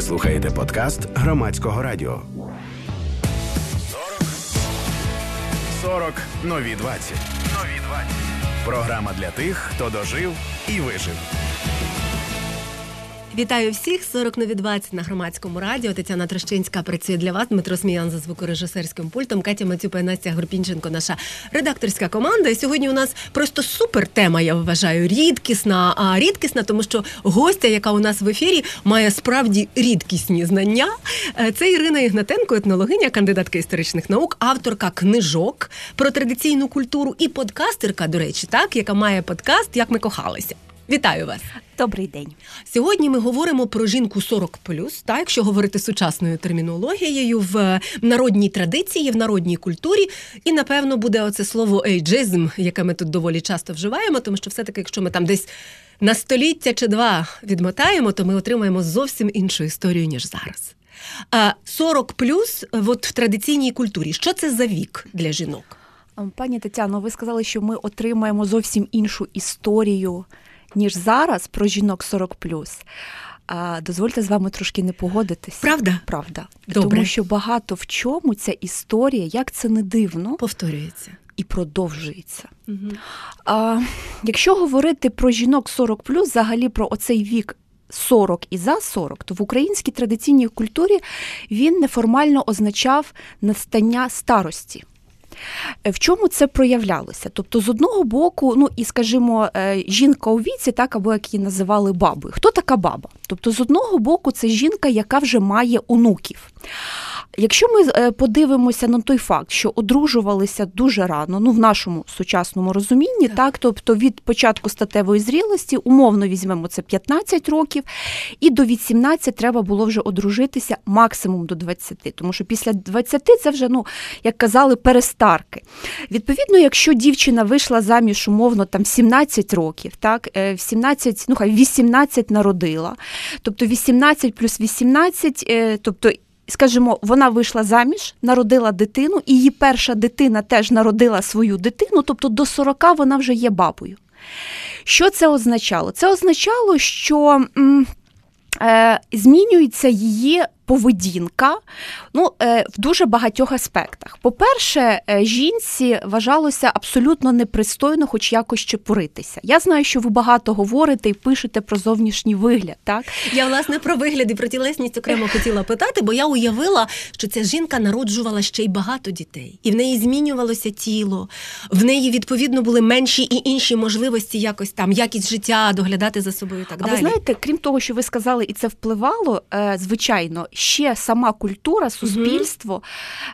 Ви слухаєте подкаст громадського радіо. 40 нові 20. Нові 20. Програма для тих, хто дожив і вижив. Вітаю всіх 40 нові 20 на громадському радіо. Тетяна Трощинська працює для вас. Дмитро Сміян за звукорежисерським пультом. Катя Мацюпа і Настя Горпінченко, наша редакторська команда. І сьогодні у нас просто супер тема. Я вважаю, рідкісна. А рідкісна, тому що гостя, яка у нас в ефірі, має справді рідкісні знання. Е, це Ірина Ігнатенко, етнологиня, кандидатка історичних наук, авторка книжок про традиційну культуру і подкастерка, до речі, так яка має подкаст Як ми кохалися. Вітаю вас. Добрий день. Сьогодні ми говоримо про жінку 40 так, якщо говорити сучасною термінологією в народній традиції, в народній культурі. І напевно буде оце слово ейджизм, яке ми тут доволі часто вживаємо, тому що все-таки, якщо ми там десь на століття чи два відмотаємо, то ми отримаємо зовсім іншу історію, ніж зараз. А 40 плюс от в традиційній культурі. Що це за вік для жінок? Пані Тетяно, ви сказали, що ми отримаємо зовсім іншу історію ніж зараз про жінок 40 А дозвольте з вами трошки не погодитись. Правда? Правда. Добре. Тому що багато в чому ця історія, як це не дивно, повторюється і продовжується. Угу. А, Якщо говорити про жінок 40 взагалі про оцей вік. 40 і за 40, то в українській традиційній культурі він неформально означав настання старості. В чому це проявлялося? Тобто, з одного боку, ну і скажімо, е, жінка у віці, так або як її називали бабою. Хто така баба? Тобто, з одного боку, це жінка, яка вже має онуків. Якщо ми е, подивимося на той факт, що одружувалися дуже рано, ну в нашому сучасному розумінні, так, так тобто від початку статевої зрілості, умовно візьмемо це 15 років, і до 18 треба було вже одружитися максимум до 20, тому що після 20 це вже, ну як казали, перестарки. Відповідно, якщо дівчина вийшла заміж умовно там 17 років, так е, в 17, ну хай 18 народила, тобто 18 плюс 18, е, тобто скажімо, вона вийшла заміж, народила дитину, і її перша дитина теж народила свою дитину, тобто до 40 вона вже є бабою. Що це означало? Це означало, що е, змінюється її поведінка ну, е, в дуже багатьох аспектах. По-перше, е, жінці вважалося абсолютно непристойно, хоч якось чепуритися. Я знаю, що ви багато говорите і пишете про зовнішній вигляд. Так я власне про вигляд і про тілесність окремо хотіла питати, бо я уявила, що ця жінка народжувала ще й багато дітей, і в неї змінювалося тіло, в неї відповідно були менші і інші можливості якось там якість життя доглядати за собою. і Так а далі. ви знаєте, крім того, що ви сказали, і це впливало, е, звичайно ще сама культура, суспільство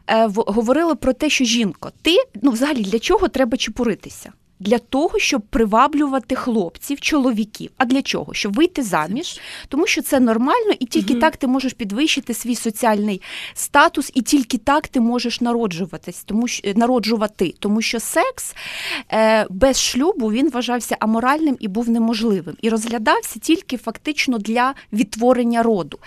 угу. говорило про те, що жінко, ти ну взагалі для чого треба чепуритися? Для того, щоб приваблювати хлопців, чоловіків. А для чого? Щоб вийти заміж, тому що це нормально, і тільки угу. так ти можеш підвищити свій соціальний статус, і тільки так ти можеш народжуватись, тому що народжувати, тому що секс е, без шлюбу він вважався аморальним і був неможливим, і розглядався тільки фактично для відтворення роду.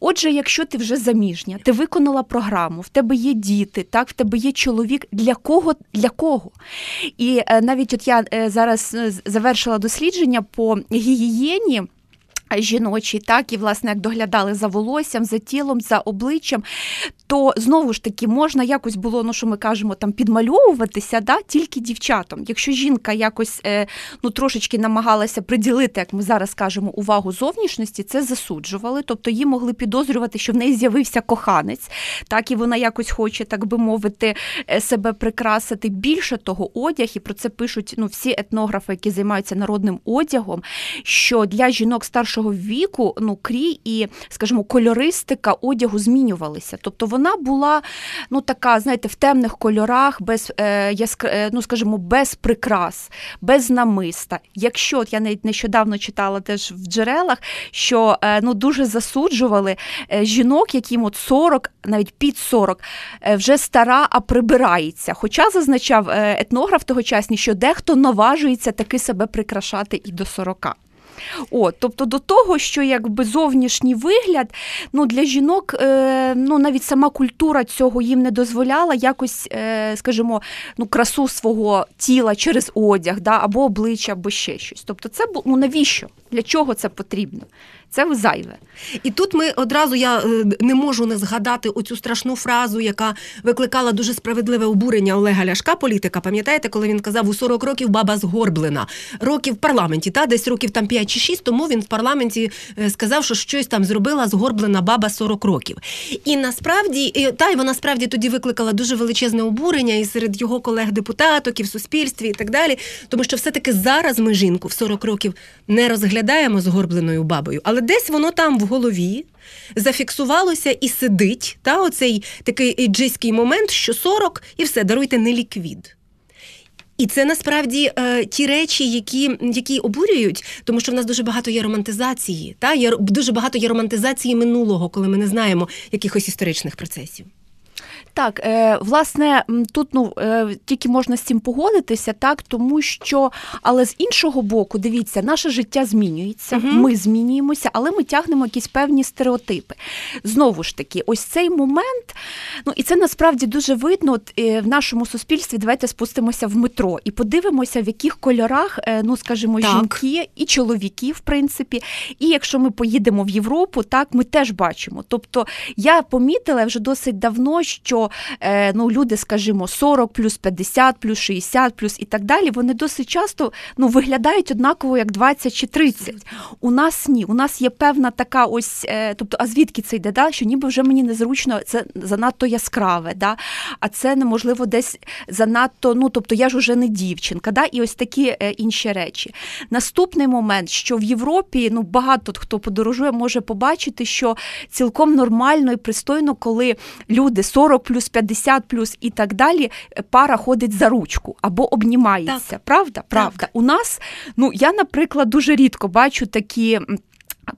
Отже, якщо ти вже заміжня, ти виконала програму, в тебе є діти, так в тебе є чоловік. Для кого? Для кого? І е, навіть от я е, зараз е, завершила дослідження по гігієні жіночі, так і власне як доглядали за волоссям, за тілом, за обличчям, то знову ж таки можна якось було, ну що ми кажемо, там підмальовуватися да, тільки дівчатам. Якщо жінка якось е, ну трошечки намагалася приділити, як ми зараз кажемо, увагу зовнішності, це засуджували, тобто її могли підозрювати, що в неї з'явився коханець, так і вона якось хоче, так би мовити, е, себе прикрасити. Більше того, одяг, і про це пишуть ну, всі етнографи, які займаються народним одягом, що для жінок старшого старшого віку ну, крій і, скажімо, кольористика одягу змінювалися. Тобто вона була ну, така, знаєте, в темних кольорах, без е, яск... Е, ну, скажімо, без прикрас, без намиста. Якщо от я навіть нещодавно читала теж в джерелах, що е, ну, дуже засуджували е, жінок, яким от 40, навіть під 40, е, вже стара, а прибирається. Хоча зазначав е, етнограф тогочасний, що дехто наважується таки себе прикрашати і до 40. От, Тобто до того, що якби зовнішній вигляд ну, для жінок е, ну, навіть сама культура цього їм не дозволяла якось, е, скажімо, ну, красу свого тіла через одяг да, або обличчя, або ще щось. Тобто, це ну, навіщо? Для чого це потрібно? Це зайве. І тут ми одразу я е, не можу не згадати оцю страшну фразу, яка викликала дуже справедливе обурення Олега Ляшка, політика. Пам'ятаєте, коли він казав у 40 років баба згорблена. Років в парламенті, та десь років там 5 чи 6, тому він в парламенті е, сказав, що щось там зробила згорблена баба 40 років. І насправді, і, та й вона справді тоді викликала дуже величезне обурення і серед його колег-депутаток, і в суспільстві, і так далі. Тому що все-таки зараз ми жінку в 40 років не розглядаємо згорбленою бабою, але десь воно там в голові зафіксувалося і сидить. Та, оцей такий іджиський момент, що 40 і все, даруйте не ліквід. І це насправді е, ті речі, які які обурюють, тому що в нас дуже багато є романтизації. Та? Є, дуже багато є романтизації минулого, коли ми не знаємо якихось історичних процесів. Так, е, власне, тут ну е, тільки можна з цим погодитися, так тому що, але з іншого боку, дивіться, наше життя змінюється, угу. ми змінюємося, але ми тягнемо якісь певні стереотипи. Знову ж таки, ось цей момент, ну і це насправді дуже видно от, е, в нашому суспільстві. Давайте спустимося в метро і подивимося, в яких кольорах, ну скажімо, так. жінки і чоловіки, в принципі. І якщо ми поїдемо в Європу, так ми теж бачимо. Тобто я помітила вже досить давно, що е, ну, люди, скажімо, 40 плюс 50 плюс 60 плюс і так далі, вони досить часто ну, виглядають однаково, як 20 чи 30. У нас ні. У нас є певна така ось, е, тобто, а звідки це йде? Да? Що ніби вже мені незручно, це занадто яскраве, да? а це неможливо десь занадто, ну тобто я ж уже не дівчинка, да? і ось такі е, інші речі. Наступний момент, що в Європі ну, багато хто подорожує, може побачити, що цілком нормально і пристойно, коли люди 40 плюс 50 плюс і так далі, пара ходить за ручку або обнімається. Так. Правда? Правда. Так. У нас, ну я, наприклад, дуже рідко бачу такі.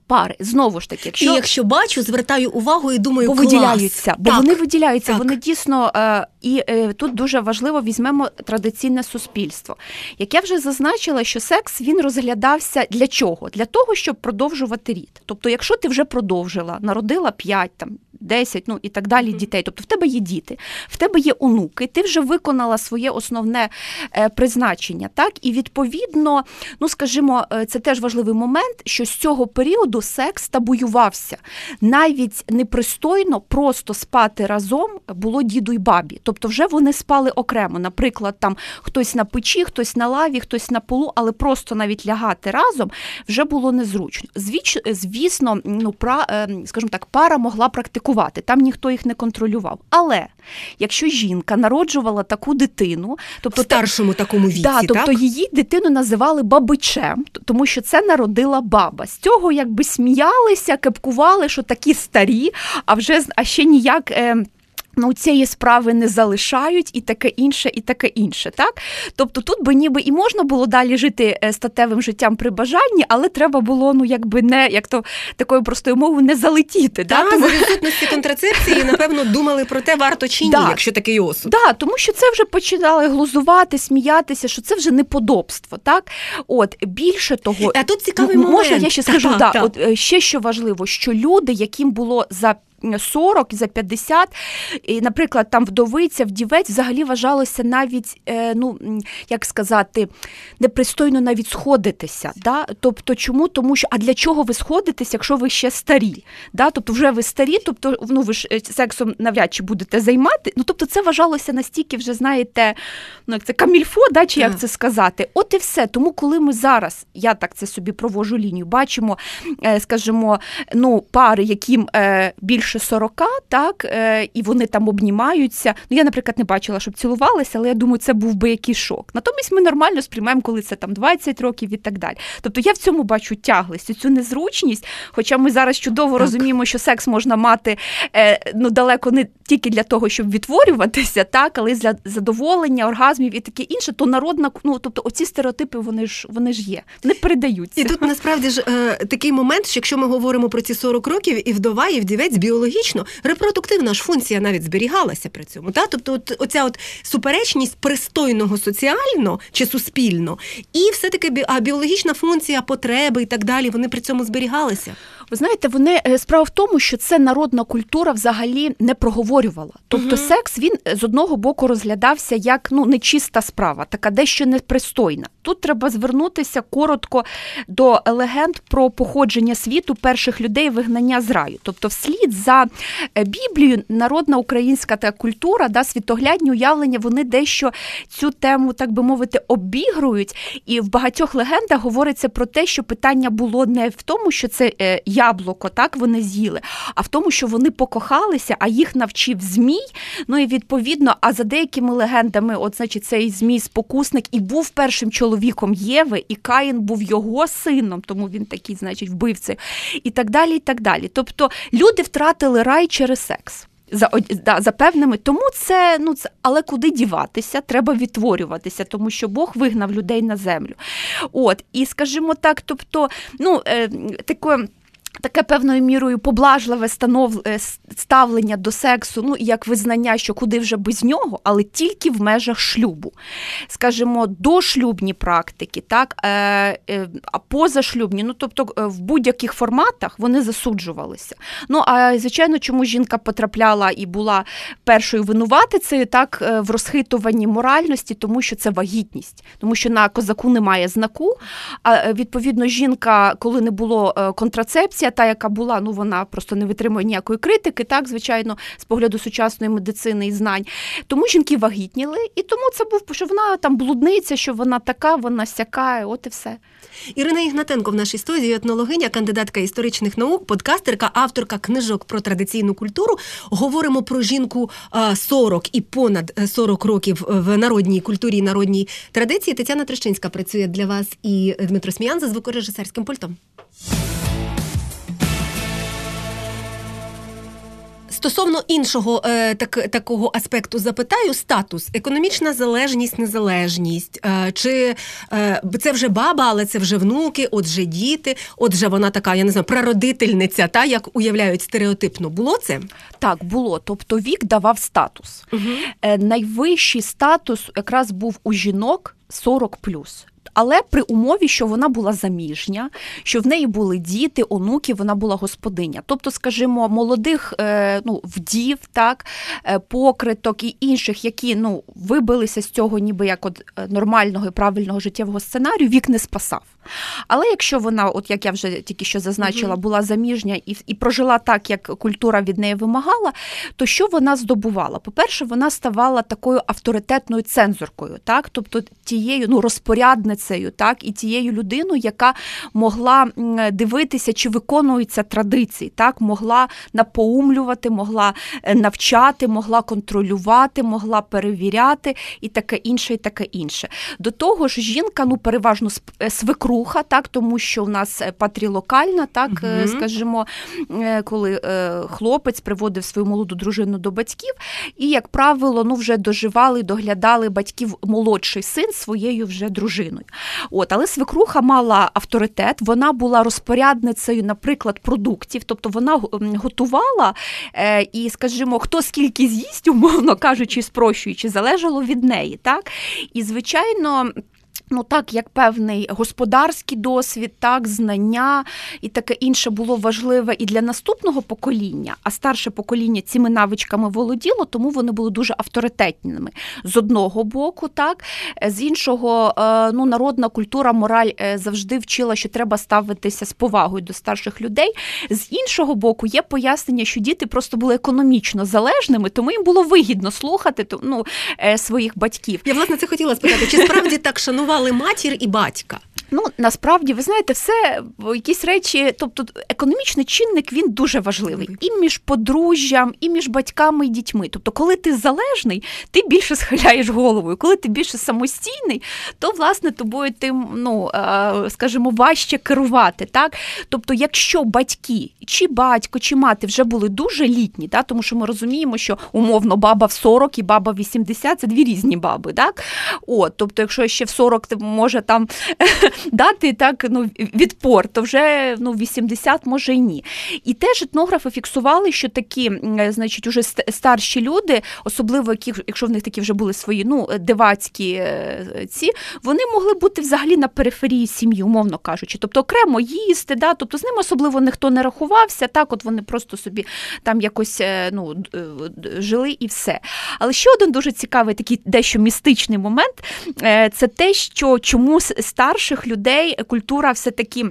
Пари знову ж таки, якщо і якщо бачу, звертаю увагу і думаю, бо клас. виділяються, бо так, вони виділяються. Так. Вони дійсно е, і е, тут дуже важливо візьмемо традиційне суспільство. Як я вже зазначила, що секс він розглядався для чого? Для того, щоб продовжувати рід. Тобто, якщо ти вже продовжила, народила 5, там 10, ну і так далі mm-hmm. дітей. Тобто в тебе є діти, в тебе є онуки, ти вже виконала своє основне е, призначення. Так, і відповідно, ну скажімо, це теж важливий момент, що з цього періоду секс табуювався. Навіть непристойно просто спати разом було діду й бабі. Тобто, вже вони спали окремо. Наприклад, там хтось на печі, хтось на лаві, хтось на полу, але просто навіть лягати разом вже було незручно. Звіч, звісно, ну пра, е, скажімо так, пара могла практикувати там ніхто їх не контролював. Але якщо жінка народжувала таку дитину, тобто в старшому такому віці, да, тобто так? її дитину називали бабичем, тому що це народила баба. З цього якби сміялися, кепкували, що такі старі, а вже а ще ніяк. Е, Ну, цієї справи не залишають і таке інше, і таке інше. так? Тобто тут би ніби і можна було далі жити е, статевим життям при бажанні, але треба було, ну якби не як то такою простою мовою, не залетіти. Да, Тому... За відсутності контрацепції, напевно, думали про те, варто чи ні, да. якщо такий осуд. Да, тому що це вже починали глузувати, сміятися, що це вже неподобство. так? От більше того, а тут цікавий момент. можна я ще скажу, та, да, та. от е, ще що важливо, що люди, яким було за 40, за 50. І, Наприклад, там вдовиця, вдівець взагалі вважалося навіть, е, ну як сказати, непристойно навіть сходитися. Да? Тобто, чому? Тому що а для чого ви сходитесь, якщо ви ще старі? Да? Тобто, вже ви старі, тобто ну ви ж е, сексом навряд чи будете займати. Ну тобто, це вважалося настільки, вже знаєте, ну як це камільфо, да, чи як це сказати? От і все. Тому, коли ми зараз, я так це собі провожу лінію, бачимо, е, скажімо, ну пари, яким більше більше 40, так, е, і вони там обнімаються. Ну, я, наприклад, не бачила, щоб цілувалися, але я думаю, це був би якийсь шок. Натомість ми нормально сприймаємо, коли це там 20 років і так далі. Тобто я в цьому бачу тяглість, цю незручність. Хоча ми зараз чудово так. розуміємо, що секс можна мати е, ну, далеко не тільки для того, щоб відтворюватися, так, але для задоволення, оргазмів і таке інше, то народна, ну тобто оці стереотипи вони ж вони ж є, вони передаються. І тут насправді ж е, такий момент, що якщо ми говоримо про ці 40 років, і вдова, і вдівець біологічно біологічно репродуктивна ж функція навіть зберігалася при цьому. Та? Тобто, от, оця от суперечність пристойного соціально чи суспільно, і все-таки а біологічна функція, потреби і так далі, вони при цьому зберігалися. Ви знаєте, вони е, справа в тому, що це народна культура взагалі не проговорювала. Тобто, Мгм. секс він е, з одного боку розглядався як ну нечиста справа, така дещо непристойна. Тут треба звернутися коротко до легенд про походження світу перших людей вигнання з раю. Тобто, вслід за е, Біблією, народна українська та культура, да, світоглядні уявлення, вони дещо цю тему, так би мовити, обігрують. І в багатьох легендах говориться про те, що питання було не в тому, що це яблуко, так вони з'їли, а в тому, що вони покохалися, а їх навчив змій. Ну і відповідно, а за деякими легендами, от значить, цей змій спокусник і був першим чоловіком Єви, і Каїн був його сином, тому він такий, значить, вбивцею, і так далі. і так далі. Тобто люди втратили рай через секс. За, да, за певними, тому це ну це, але куди діватися? Треба відтворюватися, тому що Бог вигнав людей на землю. От і скажімо так, тобто, ну е, таке. Таке певною мірою поблажливе станов... е, ставлення до сексу, ну як визнання, що куди вже без нього, але тільки в межах шлюбу. Скажімо, дошлюбні практики, так, е, е, а позашлюбні, ну тобто е, в будь-яких форматах вони засуджувалися. Ну а звичайно, чому жінка потрапляла і була першою винуватицею, так е, в розхитуванні моральності, тому що це вагітність, тому що на козаку немає знаку. А відповідно, жінка, коли не було е, контрацепція, та яка була, ну вона просто не витримує ніякої критики, так звичайно, з погляду сучасної медицини і знань. Тому жінки вагітніли, і тому це був що вона там блудниця, що вона така, вона сяка, от і все. Ірина Ігнатенко в нашій студії, етнологиня, кандидатка історичних наук, подкастерка, авторка книжок про традиційну культуру. Говоримо про жінку а, 40 і понад е, 40 років в народній культурі народній традиції. Тетяна Трещинська працює для вас і Дмитро Сміян за звукорежисерським пультом. Стосовно іншого е, так, такого аспекту запитаю: статус, економічна залежність, незалежність. Е, чи е, це вже баба, але це вже внуки, отже, діти, отже, вона така, я не знаю, прародительниця, та як уявляють стереотипно. Було це? Так, було. Тобто вік давав статус. Е, Найвищий статус якраз був у жінок 40 Але при умові, що вона була заміжня, що в неї були діти, онуки, вона була господиня. Тобто, скажімо, молодих е, ну, вдів, так, е, покриток і інших, які ну, вибилися з цього ніби як от е, нормального і правильного життєвого сценарію, вік не спасав. Але якщо вона, от як я вже тільки що зазначила, була заміжня і, і прожила так, як культура від неї вимагала, то що вона здобувала? По-перше, вона ставала такою авторитетною цензоркою, так, тобто тією ну, розпорядницею, так, і тією людиною, яка могла дивитися, чи виконуються традиції, так, могла напоумлювати, могла е, навчати, могла контролювати, могла перевіряти і таке інше, і таке інше. До того ж, жінка, ну переважно сп- свекруха, так, тому що в нас е, патрілокальна, так, Мгм. скажімо, е, коли хлопець приводив свою молоду дружину до батьків, і, як правило, ну вже доживали, доглядали батьків молодший син своєю вже дружиною. От, але свекруха мала авторитет, вона була розпорядницею, наприклад, продуктів, тобто вона готувала і, скажімо, хто скільки з'їсть, умовно кажучи, спрощуючи, залежало від неї. Так? І, звичайно. Ну так, як певний господарський досвід, так, знання і таке інше було важливе і для наступного покоління, а старше покоління цими навичками володіло, тому вони були дуже авторитетними. З одного боку, так, е, з іншого, е, ну, народна культура, мораль е, завжди вчила, що треба ставитися з повагою до старших людей. З іншого боку, є пояснення, що діти просто були економічно залежними, тому їм було вигідно слухати ну, своїх батьків. Я власне це хотіла спитати, чи справді так шанували матір і батька? Ну насправді ви знаєте, все якісь речі, тобто економічний чинник він дуже важливий і між подружжям, і між батьками і дітьми. Тобто, коли ти залежний, ти більше схиляєш головою. Коли ти більше самостійний, то власне тобою тим, ну е, скажімо, важче керувати. Так, тобто, якщо батьки, чи батько, чи мати вже були дуже літні, так, тому що ми розуміємо, що умовно баба в 40 і баба в 80 – це дві різні баби. Так, от, тобто, якщо ще в 40 ти може там дати так ну, відпор, то вже ну, 80 може й ні. І теж етнографи фіксували, що такі, значить, уже старші люди, особливо які, якщо в них такі вже були свої ну, дивацькі е, ці, вони могли бути взагалі на периферії сім'ї, умовно кажучи. Тобто окремо їсти, да, тобто з ним особливо ніхто не рахувався, так от вони просто собі там якось е, ну, жили і все. Але ще один дуже цікавий такий дещо містичний момент це те, що чому старших людей культура все таки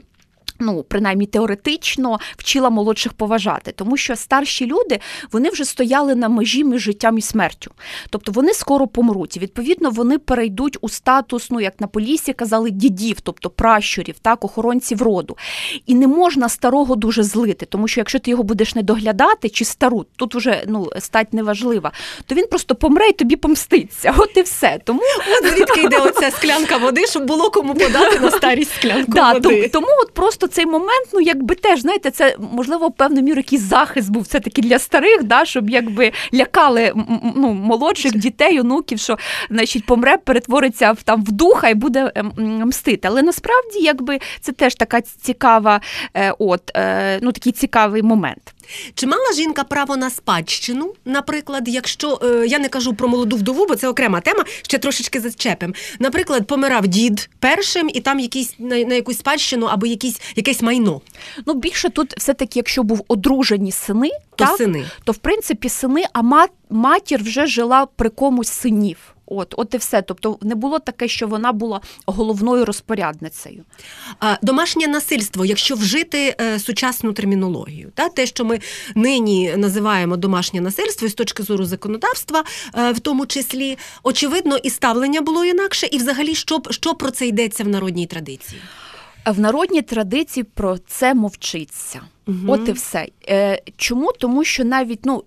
ну, принаймні теоретично вчила молодших поважати, тому що старші люди вони вже стояли на межі між життям і смертю. Тобто вони скоро помруть. І відповідно вони перейдуть у статус, ну як на полісі казали, дідів, тобто пращурів, так, охоронців роду. І не можна старого дуже злити, тому що якщо ти його будеш не доглядати, чи стару, тут вже ну, стать неважлива, то він просто помре і тобі помститься. От і все. Тому От звідки йде оця склянка води, щоб було кому подати на старість склянку да, води. Тому от просто цей момент, ну якби теж знаєте, це можливо певною мірою якийсь захист був все таки для старих, да, щоб якби лякали ну, молодших дітей, онуків, що значить помре, перетвориться в там в духа і буде мстити. Але насправді, якби це теж така цікава, е, от е, ну такий цікавий момент. Чи мала жінка право на спадщину? Наприклад, якщо е, я не кажу про молоду вдову, бо це окрема тема, ще трошечки зачепим. Наприклад, помирав дід першим, і там якийсь на, на якусь спадщину або якісь якесь майно. Ну більше тут все таки, якщо був одружені сини, то так, сини, то в принципі сини, а матір вже жила при комусь синів. От, от і все. Тобто не було таке, що вона була головною розпорядницею. А, Домашнє насильство, якщо вжити е, сучасну термінологію, та те, що ми нині називаємо домашнє насильство, і з точки зору законодавства, е, в тому числі, очевидно, і ставлення було інакше, і взагалі, що, що про це йдеться в народній традиції. В народній традиції про це мовчиться. Угу. От і все. Е, Чому? Тому що навіть ну.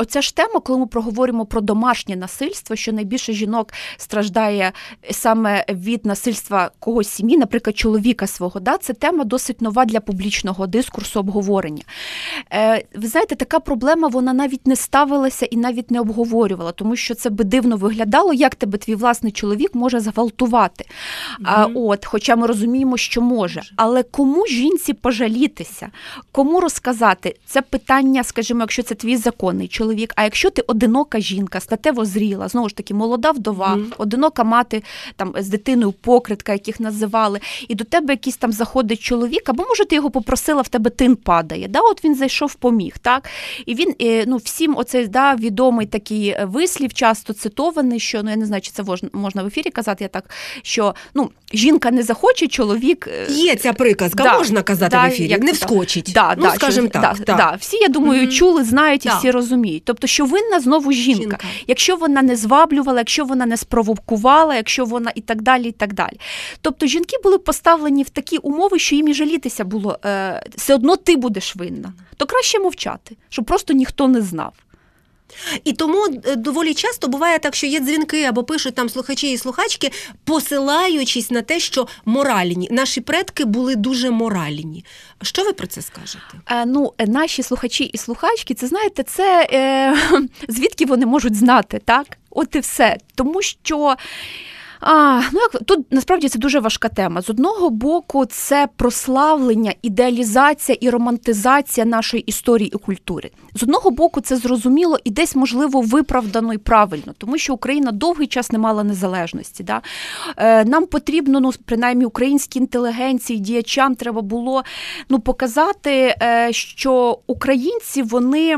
Оця ж тема, коли ми проговоримо про домашнє насильство, що найбільше жінок страждає саме від насильства когось сім'ї, наприклад, чоловіка свого, да, це тема досить нова для публічного дискурсу обговорення. Е, Ви знаєте, така проблема вона навіть не ставилася і навіть не обговорювала, тому що це би дивно виглядало, як тебе твій власний чоловік може зґвалтувати. Mm-hmm. А, от, Хоча ми розуміємо, що може. Але кому жінці пожалітися, кому розказати це питання, скажімо, якщо це твій законний чоловік чоловік. А якщо ти одинока жінка, статево зріла, знову ж таки, молода вдова, mm. одинока мати там з дитиною покритка, яких називали, і до тебе якийсь там заходить чоловік, або може ти його попросила, в тебе тин падає. Да, От він зайшов, поміг. так? І він е, ну, всім оцей да, відомий такий вислів, часто цитований, що ну я не знаю, чи це можна в ефірі казати, я так що ну, жінка не захоче, чоловік. Е, Є ця приказка, да, можна казати да, в ефірі, як не вскочить. Да, ну, скажімо так. Да, да. Всі, я думаю, mm-hmm. чули, знають і всі розуміють розуміють. Тобто, що винна знову жінка. жінка. Якщо вона не зваблювала, якщо вона не спровокувала, якщо вона і так далі. і так далі. Тобто жінки були поставлені в такі умови, що їм і жалітися було е, все одно ти будеш винна. То краще мовчати, щоб просто ніхто не знав. І тому е, доволі часто буває так, що є дзвінки або пишуть там слухачі і слухачки, посилаючись на те, що моральні наші предки були дуже моральні. Що ви про це скажете? Е, ну, наші слухачі і слухачки, це знаєте, це е, звідки вони можуть знати, так? От і все. Тому що. А, ну як тут насправді це дуже важка тема. З одного боку, це прославлення, ідеалізація і романтизація нашої історії і культури. З одного боку, це зрозуміло і десь можливо виправдано і правильно, тому що Україна довгий час не мала незалежності. Да? Е, Нам потрібно, ну принаймні, українській інтелігенції, діячам треба було ну показати, е, що українці вони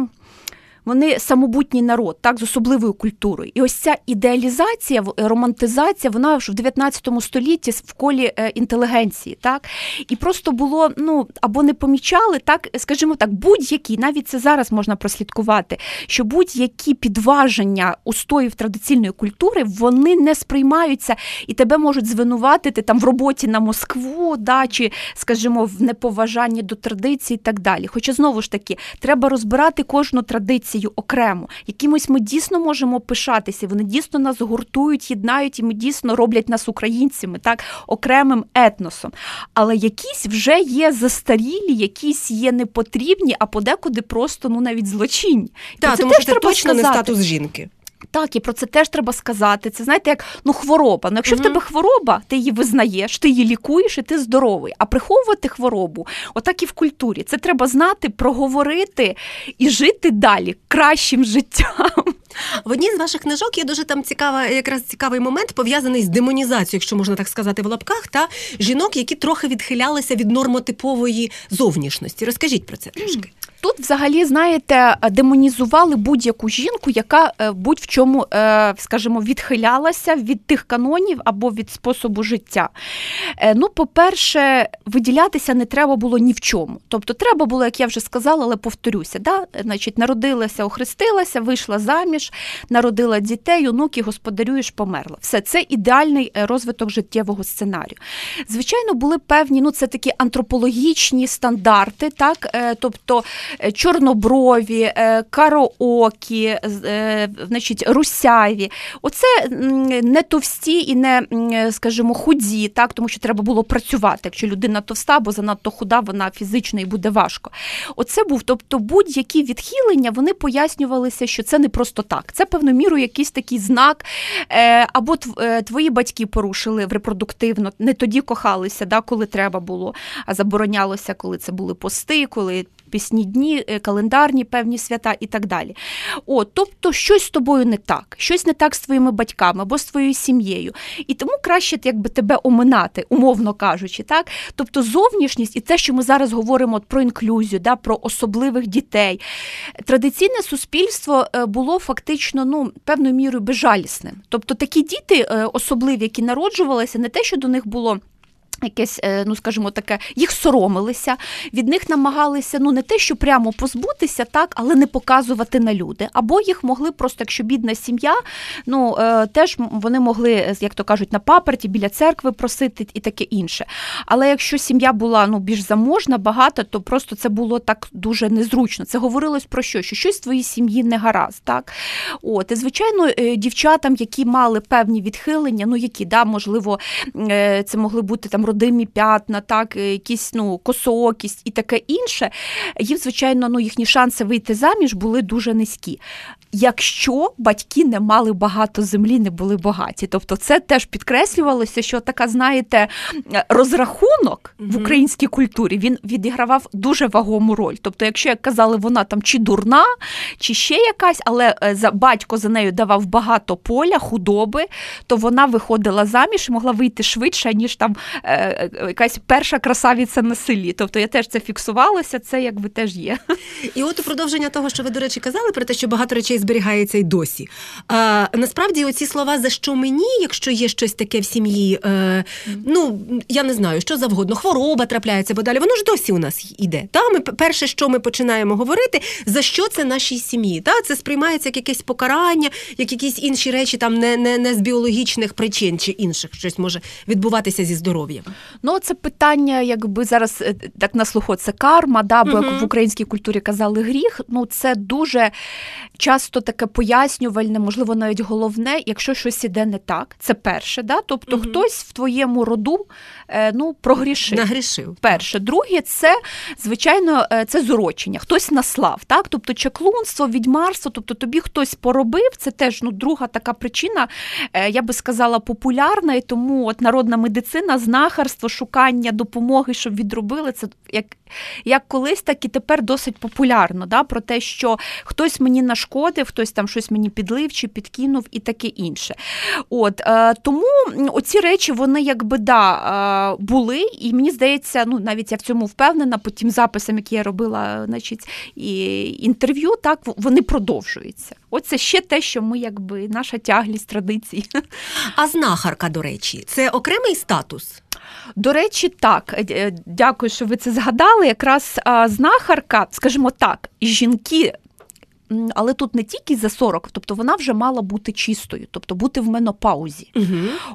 вони самобутній народ, так з особливою культурою. І ось ця ідеалізація, романтизація, вона ж в 19 столітті в колі е, інтелігенції, так і просто було ну або не помічали, так скажімо так, будь-які, навіть це зараз можна прослідкувати, що будь-які підваження устоїв традиційної культури вони не сприймаються і тебе можуть звинуватити там в роботі на Москву, да, чи, скажімо, в неповажанні до традицій і так далі. Хоча знову ж таки треба розбирати кожну традицію націю окремо, якимось ми дійсно можемо пишатися. Вони дійсно нас гуртують, єднають, і ми дійсно роблять нас українцями, так окремим етносом. Але якісь вже є застарілі, якісь є непотрібні, а подекуди просто ну навіть злочинні. Так, тому що це точно сказати. не статус жінки. Так, і про це теж треба сказати. Це знаєте, як ну хвороба. Ну, якщо Мгм. в тебе хвороба, ти її визнаєш, ти її лікуєш, і ти здоровий. А приховувати хворобу, отак і в культурі. Це треба знати, проговорити і жити далі кращим життям. В одній з ваших книжок є дуже там цікава, якраз цікавий момент пов'язаний з демонізацією, якщо можна так сказати, в лапках, та жінок, які трохи відхилялися від нормотипової зовнішності. Розкажіть про це трошки. Тут, взагалі, знаєте, демонізували будь-яку жінку, яка е, будь-в чому, е, скажімо, відхилялася від тих канонів або від способу життя. Е, Ну, по-перше, виділятися не треба було ні в чому. Тобто, треба було, як я вже сказала, але повторюся, да? значить, народилася, охрестилася, вийшла заміж, народила дітей, онуки, господарюєш, померла. Все це ідеальний е, розвиток життєвого сценарію. Звичайно, були певні, ну це такі антропологічні стандарти, так, е, тобто е, чорноброві, е, кароокі, з- е, значить, русяві. Оце не товсті і не, скажімо, худі, так, тому що треба було працювати. Якщо людина товста, бо занадто худа, вона фізично і буде важко. Оце був, тобто будь-які відхилення, вони пояснювалися, що це не просто так. Це певною мірою якийсь такий знак, е, або е, твої батьки порушили репродуктивно, не тоді кохалися, да, коли треба було, а заборонялося, коли це були пости, коли. Пісні дні, е, календарні певні свята і так далі. О, тобто щось з тобою не так, щось не так з твоїми батьками або з твоєю сім'єю. І тому краще якби тебе оминати, умовно кажучи, так. Тобто зовнішність і те, що ми зараз говоримо от про інклюзію, да, про особливих дітей. Традиційне суспільство е, було фактично ну, певною мірою безжалісним. Тобто такі діти е, особливі, які народжувалися, не те, що до них було. Якесь, е, ну скажімо, таке, їх соромилися, від них намагалися ну не те, що прямо позбутися, так, але не показувати на люди. Або їх могли просто, якщо бідна сім'я, ну е, теж вони могли, е, як то кажуть, на паперті біля церкви просити і таке інше. Але якщо сім'я була ну більш заможна, багата, то просто це було так дуже незручно. Це говорилось про що? Що щось в твоїй сім'ї не гаразд. Так? От, і звичайно, дівчатам, які мали певні відхилення, ну які, да, можливо, це могли бути там родимі п'ятна, так, е, якісь ну, косоокість і таке інше, їм, звичайно, ну, їхні шанси вийти заміж були дуже низькі. Якщо батьки не мали багато землі, не були багаті. Тобто це теж підкреслювалося, що така, знаєте, розрахунок в українській культурі він відігравав дуже вагому роль. Тобто, якщо як казали, вона там чи дурна, чи ще якась, але е, за батько за нею давав багато поля, худоби, то вона виходила заміж і могла вийти швидше, ніж там е, якась перша красавиця на селі. Тобто я теж це фіксувалося, це якби теж є. І от у продовження того, що ви, до речі, казали про те, що багато речей зберігається й досі. А, насправді, оці слова за що мені, якщо є щось таке в сім'ї, е, ну я не знаю, що завгодно, хвороба трапляється, бо далі воно ж досі у нас йде. Та ми перше, що ми починаємо говорити, за що це нашій сім'ї. Та це сприймається як якесь покарання, як якісь інші речі, там не, не, не з біологічних причин чи інших щось може відбуватися зі здоров'ям. Ну, це питання, якби зараз е, так на слуху, це карма, да, бо Мгм. як в українській культурі казали гріх. Ну, це дуже часто таке пояснювальне, можливо, навіть головне, якщо щось іде не так. Це перше, да? тобто Мгм. хтось в твоєму роду е, ну, прогрішив. Нагрішив. Перше, друге, це звичайно е, це зурочення, хтось наслав, так? Тобто чаклунство, відьмарство, тобто тобі хтось поробив. Це теж ну друга така причина, я би сказала, популярна, і тому от народна медицина, знахарство, шукання допомоги, щоб відробили це як. Як колись, так і тепер досить популярно, да, про те, що хтось мені нашкодив, хтось там щось мені підлив чи підкинув і таке інше. От, е, тому оці речі, вони якби да, е, були, і мені здається, ну навіть я в цьому впевнена, по тим записам, які я робила, значить, і інтерв'ю, так вони продовжуються. Оце ще те, що ми, якби наша тяглість традицій. А знахарка, до речі, це окремий статус. До речі, так, е, дякую, що ви це згадали. Якраз знахарка, скажімо так, жінки. Але тут не тільки за 40, тобто вона вже мала бути чистою, тобто бути в менопаузі. Угу.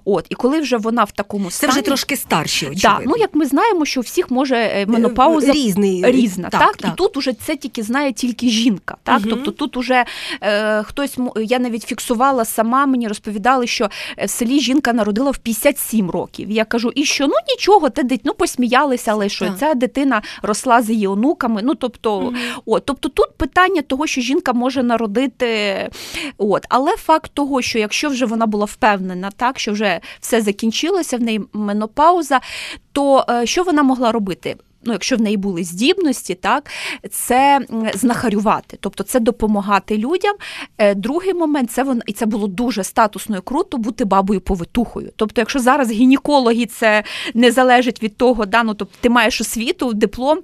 От, і коли вже вона в такому Це вже трошки старші, да, очевидно. ну як ми знаємо, що у всіх може е, менопауза різний різна, так, і тут уже це тільки знає тільки жінка. Так, Мгм. тобто тут уже е, хтось я навіть фіксувала сама, мені розповідали, що е, в селі жінка народила в 57 років. Я кажу, і що ну нічого, те дит- ну посміялися, але що Так. ця дитина росла з її онуками. Ну тобто, Мгм. от, тобто тут питання того, що жінка жінка може народити. От. Але факт того, що якщо вже вона була впевнена, так, що вже все закінчилося, в неї менопауза, то е, що вона могла робити? Ну, якщо в неї були здібності, так це знахарювати, тобто це допомагати людям. Е, другий момент це вона і це було дуже статусно і круто бути бабою повитухою. Тобто, якщо зараз гінекологи це не залежить від того, да, ну, тобто ти маєш освіту, диплом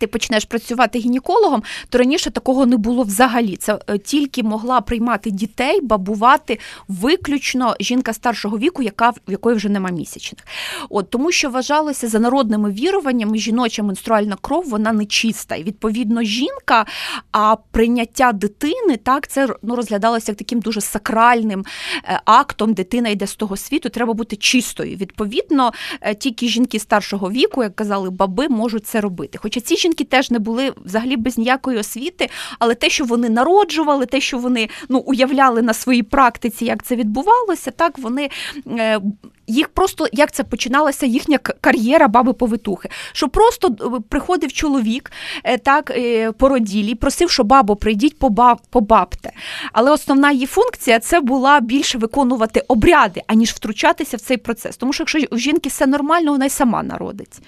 ти почнеш працювати гінекологом, то раніше такого не було взагалі. Це е, тільки могла приймати дітей, бабувати виключно жінка старшого віку, яка в якої вже нема місячних. От тому, що вважалося за народними віруваннями, жіноча менструальна кров вона нечиста. І відповідно жінка, а прийняття дитини так це ну розглядалося як таким дуже сакральним е, актом. Дитина йде з того світу, треба бути чистою. Відповідно, е, тільки жінки старшого віку, як казали баби, можуть це робити. Хоча ці жінки теж не були взагалі без ніякої освіти, але те, що вони народжували, те, що вони ну уявляли на своїй практиці, як це відбувалося, так вони. Е, їх просто як це починалася їхня кар'єра баби повитухи, що просто е, приходив чоловік е, так породілі, просив, що бабо, прийдіть побабте. Але основна її функція це була більше виконувати обряди, аніж втручатися в цей процес. Тому що якщо в жінки все нормально, вона й сама народить.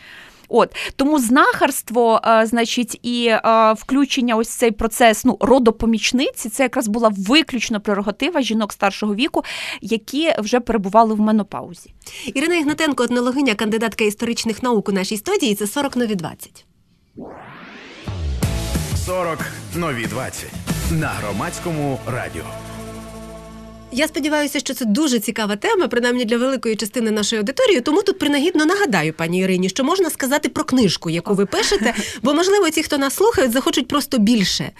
От тому знахарство, а, значить, і а, включення ось цей процес ну родопомічниці, це якраз була виключно прерогатива жінок старшого віку, які вже перебували в менопаузі. Ірина Ігнатенко, етнологиня, кандидатка історичних наук у нашій студії. Це 40 нові 20. 40 нові 20 на громадському радіо. Я сподіваюся, що це дуже цікава тема, принаймні для великої частини нашої аудиторії. Тому тут принагідно нагадаю, пані Ірині, що можна сказати про книжку, яку ви пишете, бо можливо ті, хто нас слухають, захочуть просто більше.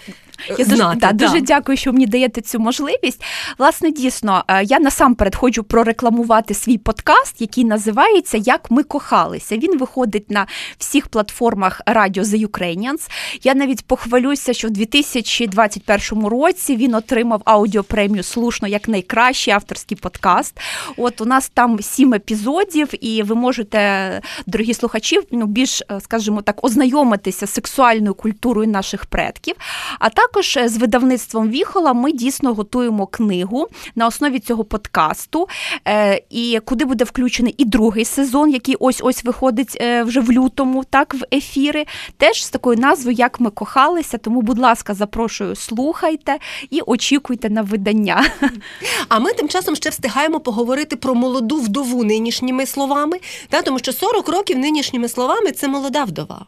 Я знати, дуже, да, дуже дякую, що мені даєте цю можливість. Власне, дійсно, е, я насамперед хочу прорекламувати свій подкаст, який називається Як ми кохалися. Він виходить на всіх платформах Радіо The Ukrainians. Я навіть похвалюся, що в 2021 році він отримав аудіопремію слушно як найкращий авторський подкаст. От у нас там сім епізодів, і ви можете, дорогі слухачі, ну більш, е, скажімо так, ознайомитися з сексуальною культурою наших предків. А так також е, з видавництвом Віхола ми дійсно готуємо книгу на основі цього подкасту, е, і куди буде включений і другий сезон, який ось ось виходить е, вже в лютому, так в ефіри, теж з такою назвою Як ми кохалися. Тому, будь ласка, запрошую, слухайте і очікуйте на видання. А ми тим часом ще встигаємо поговорити про молоду вдову нинішніми словами, та тому що 40 років нинішніми словами це молода вдова.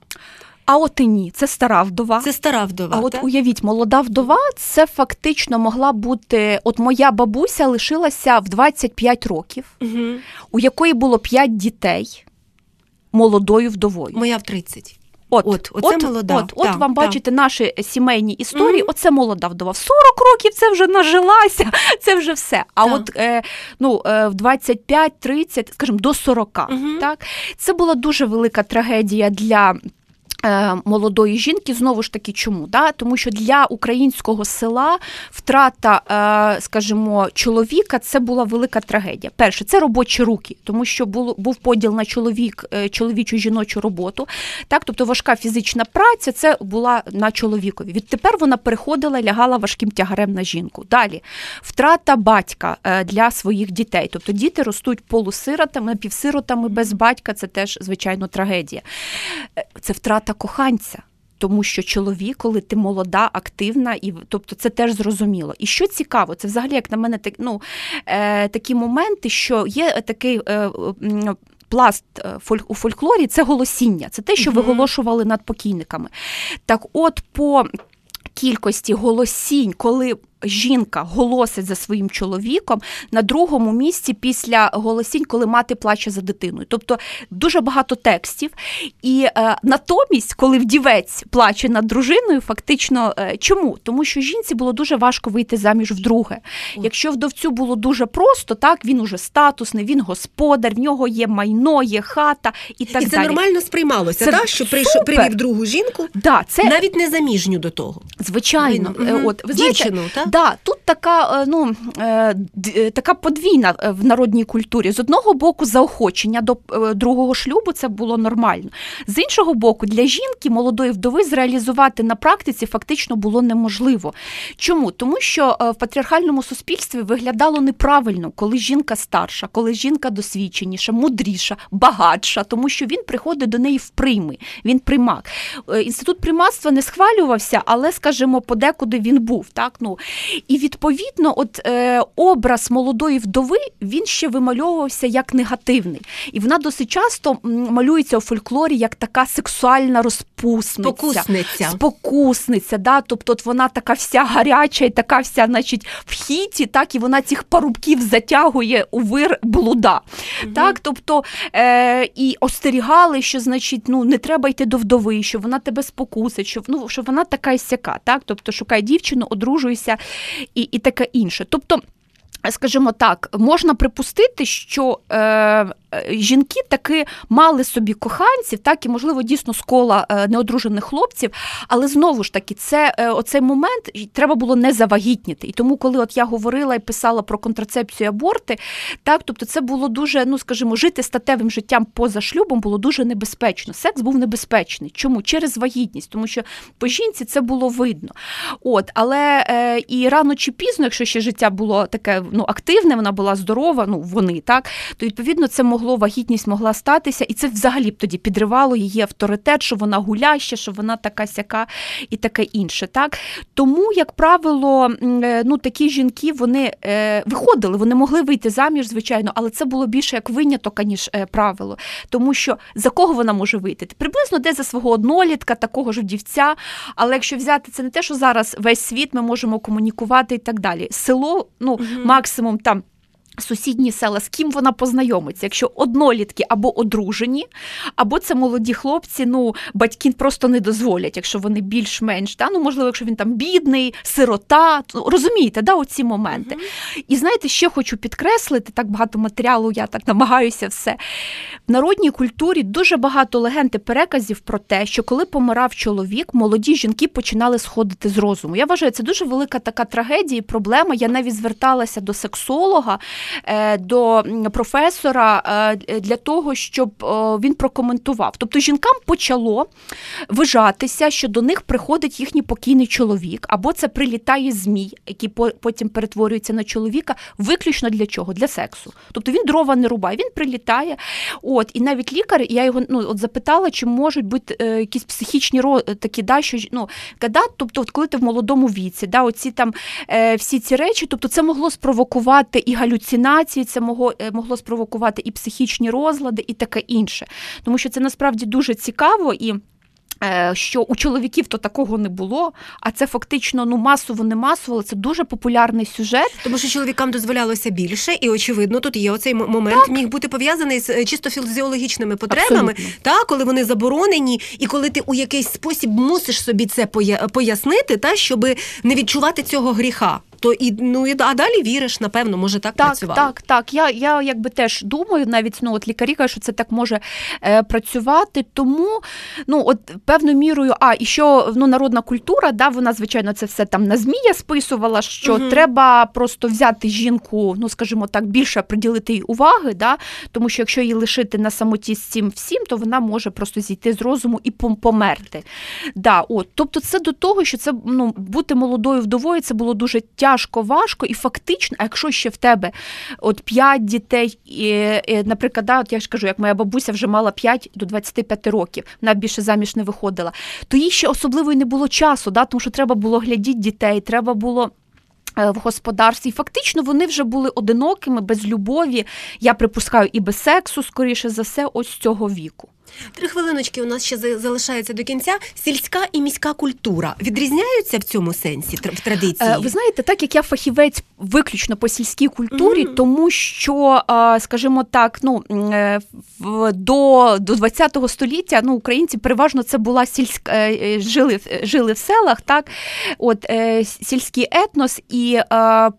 А от і ні, це стара вдова. Це стара вдова. А от уявіть, молода вдова, це фактично могла бути. От моя бабуся лишилася в 25 років, угу. у якої було 5 дітей молодою вдовою. Моя в 30. От, от, оце от, молода. От, от вам та. бачите наші сімейні історії. Mm-hmm. Оце молода вдова. В 40 років це вже нажилася, це вже все. А так. от е, ну, е, в 25-30, скажімо, до 40, mm-hmm. так це була дуже велика трагедія для молодої жінки знову ж таки, чому? Да? Тому що для українського села втрата, е, скажімо, чоловіка це була велика трагедія. Перше, це робочі руки, тому що був поділ на чоловік, е, чоловічу жіночу роботу. Так, тобто важка фізична праця це була на чоловікові. Відтепер вона переходила, лягала важким тягарем на жінку. Далі втрата батька для своїх дітей, тобто діти ростуть полусиротами, напівсиротами без батька. Це теж звичайно трагедія. Це втрата коханця. Тому що чоловік, коли ти молода, активна, і тобто це теж зрозуміло. І що цікаво, це взагалі, як на мене, так, ну, е, такі моменти, що є такий. Е, Пласт е, у фольклорі це голосіння, це те, що виголошували над покійниками. Так, от по кількості голосінь, коли жінка голосить за своїм чоловіком на другому місці після голосінь, коли мати плаче за дитиною. Тобто дуже багато текстів. І е, натомість, коли вдівець плаче над дружиною, фактично е, чому? Тому що жінці було дуже важко вийти заміж вдруге. Якщо вдовцю було дуже просто, так він уже статусний, він господар, в нього є майно, є хата і так і це далі. нормально сприймалося, це так? що прийшов привів другу жінку, да, це навіть не заміжню до того. Звичайно, угу. от ви знаєте, Дівчину, так? Да, тут така е, ну, е, е, така подвійна е, в народній культурі. З одного боку, заохочення до е, другого шлюбу це було нормально. З іншого боку, для жінки молодої вдови зреалізувати на практиці фактично було неможливо. Чому? Тому що е, в патріархальному суспільстві виглядало неправильно, коли жінка старша, коли жінка досвідченіша, мудріша, багатша, тому що він приходить до неї в прийми, він примак. Е, Інститут приматства не схвалювався, але, скажімо, подекуди він був. Так? Ну, і відповідно, от е, образ молодої вдови він ще вимальовувався як негативний. І вона досить часто малюється у фольклорі як така сексуальна розпусниця. Спокусниця. Спокусниця, да? тобто от вона така вся гаряча і така вся, значить, в хіті, так, і вона цих парубків затягує у вир блуда. Так, тобто е, і остерігали, що значить, ну не треба йти до вдови, що вона тебе спокусить, що ну що вона така і сяка, так, тобто шукай дівчину, одружуйся і, і таке інше. Тобто. Скажімо так, можна припустити, що е, жінки таки мали собі коханців, так і можливо дійсно з кола е, неодружених хлопців, але знову ж таки, це е, оцей момент треба було не завагітніти. І тому, коли от я говорила і писала про контрацепцію і аборти, так тобто це було дуже, ну скажімо, жити статевим життям поза шлюбом було дуже небезпечно. Секс був небезпечний. Чому? Через вагітність, тому що по жінці це було видно. От, але е, і рано чи пізно, якщо ще життя було таке ну, активне, вона була здорова, ну вони так, то відповідно це могло вагітність могла статися, і це взагалі б тоді підривало її авторитет, що вона гуляща, що вона така сяка і таке інше. Так тому, як правило, е, ну такі жінки вони е, виходили, вони могли вийти заміж, звичайно, але це було більше як виняток, ніж е, правило. Тому що за кого вона може вийти? Приблизно десь за свого однолітка, такого ж вдівця. Але якщо взяти це не те, що зараз весь світ ми можемо комунікувати і так далі. Село, ну максимум там. Сусідні села, з ким вона познайомиться, якщо однолітки або одружені, або це молоді хлопці, ну батьки просто не дозволять, якщо вони більш-менш, да? ну можливо, якщо він там бідний, сирота, ну, розумієте, да, оці моменти. І знаєте, ще хочу підкреслити, так багато матеріалу, я так намагаюся все. В народній культурі дуже багато легенд і переказів про те, що коли помирав чоловік, молоді жінки починали сходити з розуму. Я вважаю, це дуже велика така трагедія і проблема. Я навіть зверталася до сексолога, до професора е, для того, щоб е, він прокоментував. Тобто жінкам почало вижатися, що до них приходить їхній покійний чоловік, або це прилітає змій, який потім перетворюється на чоловіка. Виключно для чого? Для сексу. Тобто він дрова не рубає, він прилітає. От і навіть лікар, я його ну от запитала, чи можуть бути е, якісь психічні ро такі, да, що ну да, тобто, коли ти в молодому віці, да, оці там е, всі ці речі, тобто це могло спровокувати і галюцинації, це могло, е, могло спровокувати і психічні розлади, і таке інше. Тому що це насправді дуже цікаво і. е, Що у чоловіків то такого не було, а це фактично ну масово не масово, але це дуже популярний сюжет. Тому що чоловікам дозволялося більше, і очевидно, тут є оцей момент, міг бути пов'язаний з е, чисто фізіологічними потребами, Абсолютно. та коли вони заборонені, і коли ти у якийсь спосіб мусиш собі це пояснити, та щоб не відчувати цього гріха. То і ну і а далі віриш, напевно, може так, Так, працювало. так, так. Я, я якби теж думаю, навіть ну от лікарі кажуть, що це так може е, працювати. Тому ну от певною мірою, а і що ну народна культура, да, вона звичайно це все там на змія списувала, що Мгм. треба просто взяти жінку, ну скажімо так, більше приділити їй уваги, да, тому що якщо її лишити на самоті з цим всім, то вона може просто зійти з розуму і померти. Да, от, тобто, це до того, що це ну бути молодою вдовою, це було дуже тяжко, важко, і фактично, а якщо ще в тебе от 5 дітей, і, і, наприклад, да, от я ж кажу, як моя бабуся вже мала 5 до 25 років, вона більше заміж не виходила, то їй ще особливо і не було часу, да, тому що треба було глядіти дітей, треба було. е, В господарстві, фактично вони вже були одинокими, без любові. Я припускаю, і без сексу, скоріше за все, ось цього віку. Три хвилиночки у нас ще залишається до кінця. Сільська і міська культура відрізняються в цьому сенсі в традиції. Е, Ви знаєте, так як я фахівець виключно по сільській культурі, Мгм. тому що, скажімо так, ну е, до, до 20 століття ну, українці переважно це була сільська е, жили, жили в селах, так от сільський етнос і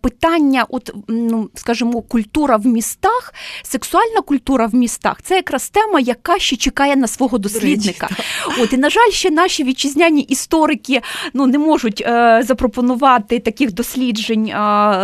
питання, от ну скажімо, культура в містах, сексуальна культура в містах, це якраз тема, яка ще чекає чекає на свого дослідника. От і на жаль, ще наші вітчизняні історики ну не можуть е, запропонувати таких досліджень е,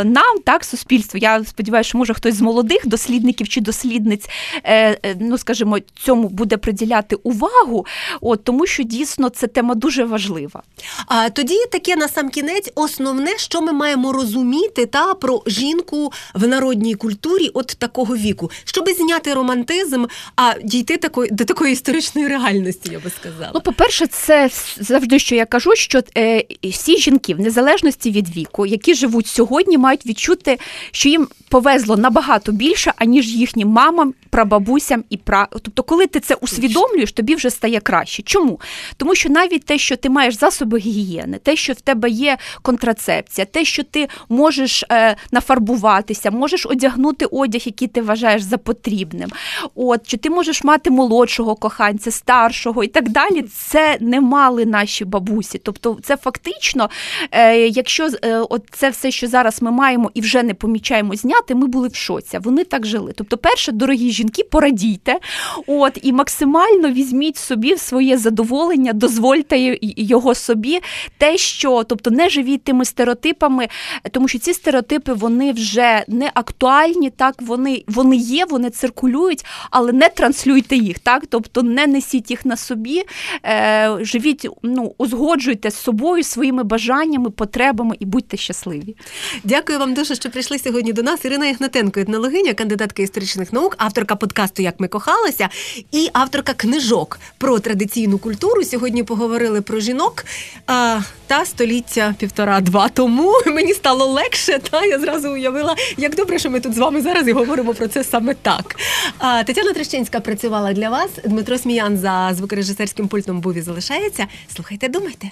нам, так суспільству. Я сподіваюся, що може хтось з молодих дослідників чи дослідниць, е, е, ну скажімо, цьому буде приділяти увагу. От тому, що дійсно це тема дуже важлива. А тоді таке на сам кінець основне, що ми маємо розуміти та про жінку в народній культурі от такого віку, щоб зняти романтизм, а дійти такої до такої історичної реальності, я би сказала. Ну, по-перше, це завжди, що я кажу, що е, всі жінки, в незалежності від віку, які живуть сьогодні, мають відчути, що їм повезло набагато більше, аніж їхнім мамам, прабабусям і пра. Тобто, коли ти це усвідомлюєш, тобі вже стає краще. Чому? Тому що навіть те, що ти маєш засоби гігієни, те, що в тебе є контрацепція, те, що ти можеш е, нафарбуватися, можеш одягнути одяг, який ти вважаєш за потрібним. От чи ти можеш мати молодшого коханця, старшого і так далі. Це не мали наші бабусі. Тобто, це фактично, е, якщо е, от це все, що зараз ми маємо і вже не помічаємо зняти, ми були в шоці. Вони так жили. Тобто, перше, дорогі жінки, порадійте, от і максимально візьміть собі в своє задоволення, дозвольте його собі, те, що тобто не живіть тими стереотипами, тому що ці стереотипи вони вже не актуальні, так вони, вони є, вони циркулюють, але не транслюйте їх, так тобто не несіть їх на собі, е, живіть, ну узгоджуйте з собою своїми бажаннями, потребами і будьте щасливі. Дякую вам дуже, що прийшли сьогодні до нас. Ірина Ігнатенко, етнологиня, кандидатка історичних наук, авторка подкасту Як ми кохалися і авторка книжок про традиційну культуру. Сьогодні поговорили про жінок а, та століття півтора-два тому. Мені стало легше. Та я зразу уявила, як добре, що ми тут з вами зараз і говоримо про це саме так. А, Тетяна Трещинська працювала для вас. Дмитро Сміян за звукорежисерським пультом був і залишається. Слухайте, думайте.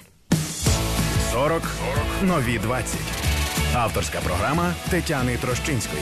40 нові 20. Авторська програма Тетяни Трощинської.